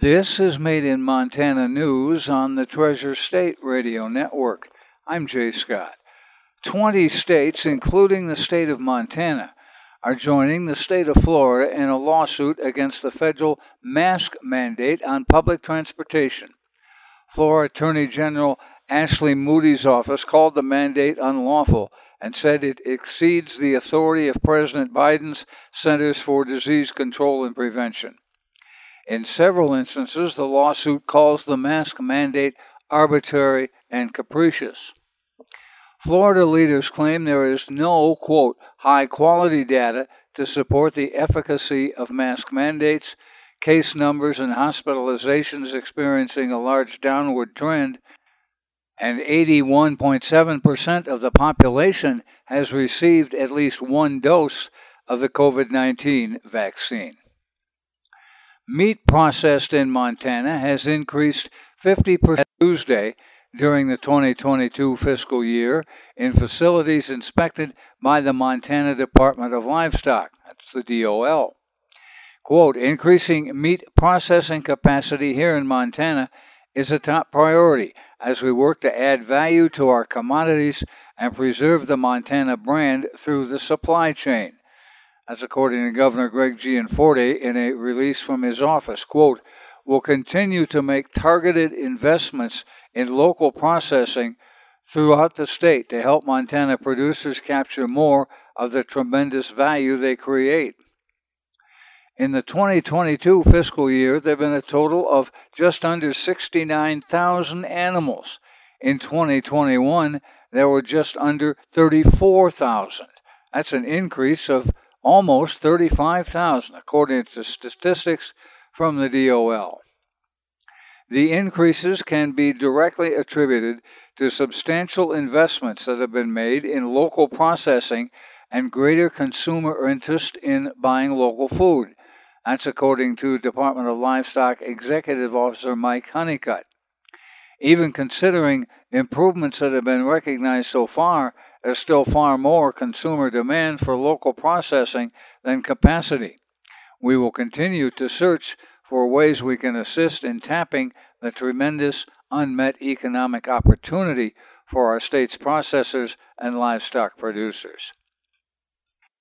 This is Made in Montana News on the Treasure State Radio Network. I'm Jay Scott. 20 states, including the state of Montana, are joining the state of Florida in a lawsuit against the federal mask mandate on public transportation. Florida Attorney General Ashley Moody's office called the mandate unlawful and said it exceeds the authority of President Biden's Centers for Disease Control and Prevention. In several instances, the lawsuit calls the mask mandate arbitrary and capricious. Florida leaders claim there is no, quote, high quality data to support the efficacy of mask mandates, case numbers and hospitalizations experiencing a large downward trend, and 81.7% of the population has received at least one dose of the COVID 19 vaccine. Meat processed in Montana has increased 50% Tuesday during the 2022 fiscal year in facilities inspected by the Montana Department of Livestock. That's the DOL. Quote, increasing meat processing capacity here in Montana is a top priority as we work to add value to our commodities and preserve the Montana brand through the supply chain. That's according to Governor Greg Gianforte in a release from his office. Quote, will continue to make targeted investments in local processing throughout the state to help Montana producers capture more of the tremendous value they create. In the 2022 fiscal year, there have been a total of just under 69,000 animals. In 2021, there were just under 34,000. That's an increase of almost 35,000, according to statistics from the DOL. The increases can be directly attributed to substantial investments that have been made in local processing and greater consumer interest in buying local food. That's according to Department of Livestock Executive Officer Mike Honeycutt. Even considering improvements that have been recognized so far, there's still far more consumer demand for local processing than capacity. We will continue to search for ways we can assist in tapping the tremendous unmet economic opportunity for our state's processors and livestock producers.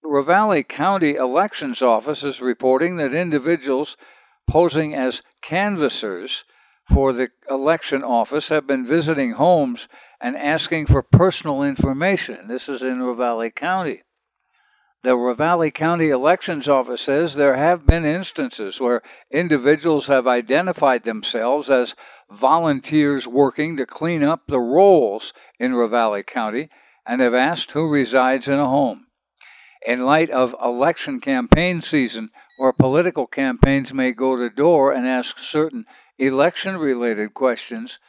The Ravalli County Elections Office is reporting that individuals posing as canvassers for the election office have been visiting homes and asking for personal information. This is in Ravalli County. The Ravalli County Elections Office says there have been instances where individuals have identified themselves as volunteers working to clean up the rolls in Ravalli County and have asked who resides in a home in light of election campaign season, where political campaigns may go to door and ask certain election related questions,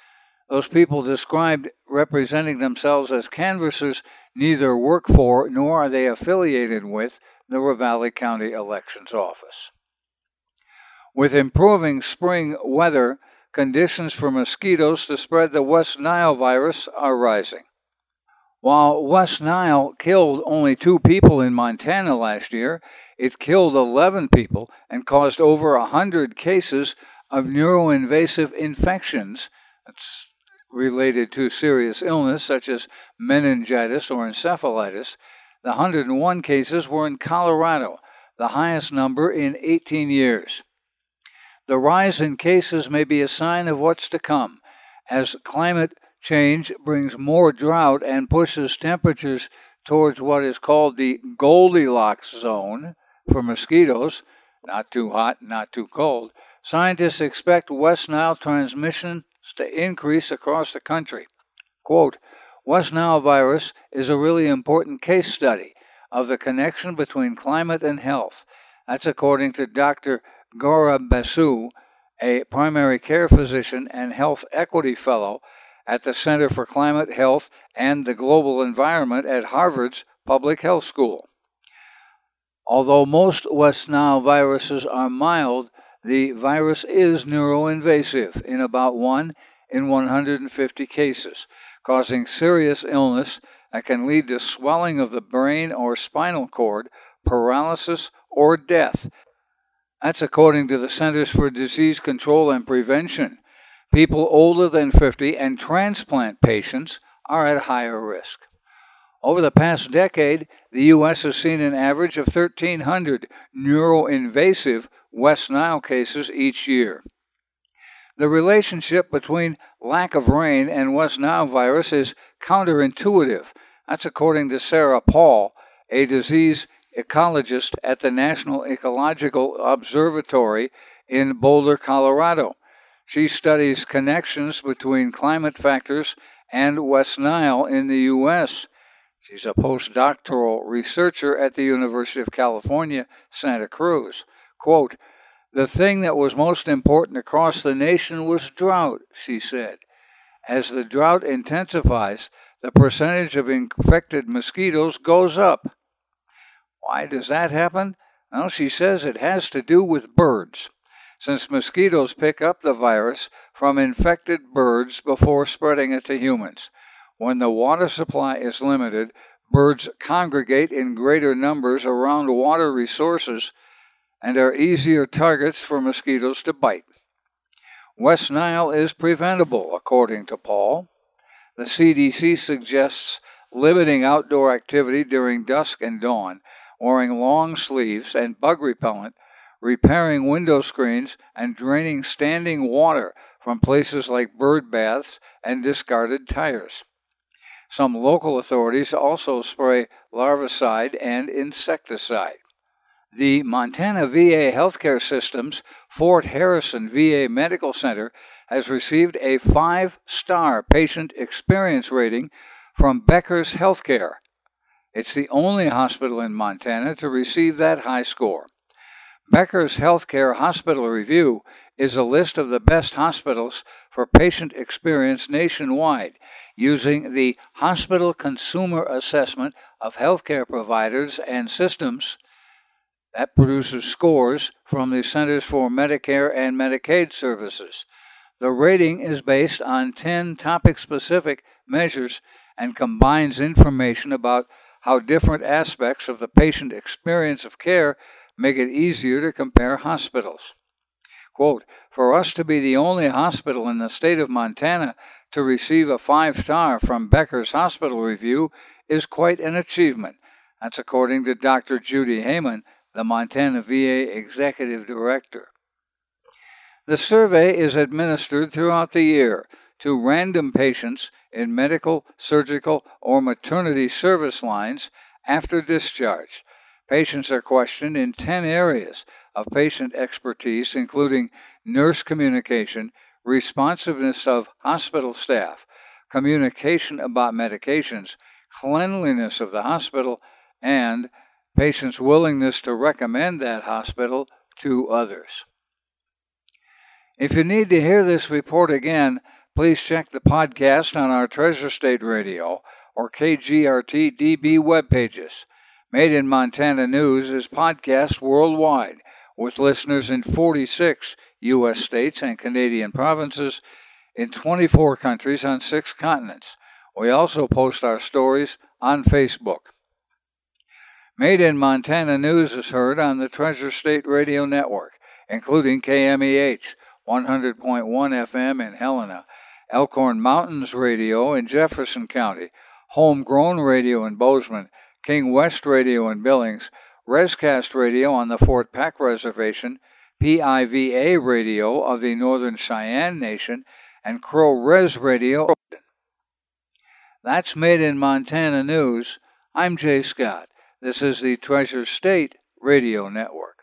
those people described representing themselves as canvassers neither work for nor are they affiliated with the Ravalli County Elections Office. With improving spring weather, conditions for mosquitoes to spread the West Nile virus are rising. While West Nile killed only two people in Montana last year, it killed 11 people and caused over 100 cases of neuroinvasive infections that's related to serious illness such as meningitis or encephalitis. The 101 cases were in Colorado, the highest number in 18 years. The rise in cases may be a sign of what's to come as climate change brings more drought and pushes temperatures towards what is called the Goldilocks zone for mosquitoes, not too hot, not too cold. Scientists expect West Nile transmission to increase across the country. Quote, West Nile virus is a really important case study of the connection between climate and health. That's according to Dr. Gaurab Basu, a primary care physician and health equity fellow at the Center for Climate, Health, and the Global Environment at Harvard's Public Health School. Although most West Nile viruses are mild, the virus is neuroinvasive in about 1 in 150 cases, causing serious illness that can lead to swelling of the brain or spinal cord, paralysis, or death. That's according to the Centers for Disease Control and Prevention. People older than 50 and transplant patients are at higher risk. Over the past decade, the U.S. has seen an average of 1,300 neuroinvasive West Nile cases each year. The relationship between lack of rain and West Nile virus is counterintuitive. That's according to Sara Paull, a disease ecologist at the National Ecological Observatory in Boulder, Colorado. She studies connections between climate factors and West Nile in the U.S. She's a postdoctoral researcher at the University of California, Santa Cruz. Quote, the thing that was most important across the nation was drought, she said. As the drought intensifies, the percentage of infected mosquitoes goes up. Why does that happen? Well, she says it has to do with birds, since mosquitoes pick up the virus from infected birds before spreading it to humans. When the water supply is limited, birds congregate in greater numbers around water resources and are easier targets for mosquitoes to bite. West Nile is preventable, according to Paull. The CDC suggests limiting outdoor activity during dusk and dawn, wearing long sleeves and bug repellent, repairing window screens, and draining standing water from places like bird baths and discarded tires. Some local authorities also spray larvicide and insecticide. The Montana VA Healthcare System's Fort Harrison VA Medical Center has received a five star patient experience rating from Becker's Healthcare. It's the only hospital in Montana to receive that high score. Becker's Healthcare Hospital Review is a list of the best hospitals for patient experience nationwide using the Hospital Consumer Assessment of Healthcare Providers and Systems that produces scores from the Centers for Medicare and Medicaid Services. The rating is based on 10 topic specific measures and combines information about how different aspects of the patient experience of care make it easier to compare hospitals. Quote, for us to be the only hospital in the state of Montana to receive a five star from Becker's Hospital Review is quite an achievement. That's according to Dr. Judy Hayman, the Montana VA Executive Director. The survey is administered throughout the year to random patients in medical, surgical, or maternity service lines after discharge. Patients are questioned in 10 areas of patient expertise, including nurse communication, responsiveness of hospital staff, communication about medications, cleanliness of the hospital, and patients' willingness to recommend that hospital to others. If you need to hear this report again, please check the podcast on our Treasure State Radio or KGRT DB web pages. Made in Montana News is podcast worldwide with listeners in 46 U.S. states and Canadian provinces in 24 countries on six continents. We also post our stories on Facebook. Made in Montana News is heard on the Treasure State Radio Network, including KMEH 100.1 FM in Helena, Elkhorn Mountains Radio in Jefferson County, Homegrown Radio in Bozeman, King West Radio in Billings, Rescast Radio on the Fort Peck Reservation, PIVA Radio of the Northern Cheyenne Nation, and Crow Res Radio. That's Made in Montana News. I'm Jay Scott. This is the Treasure State Radio Network.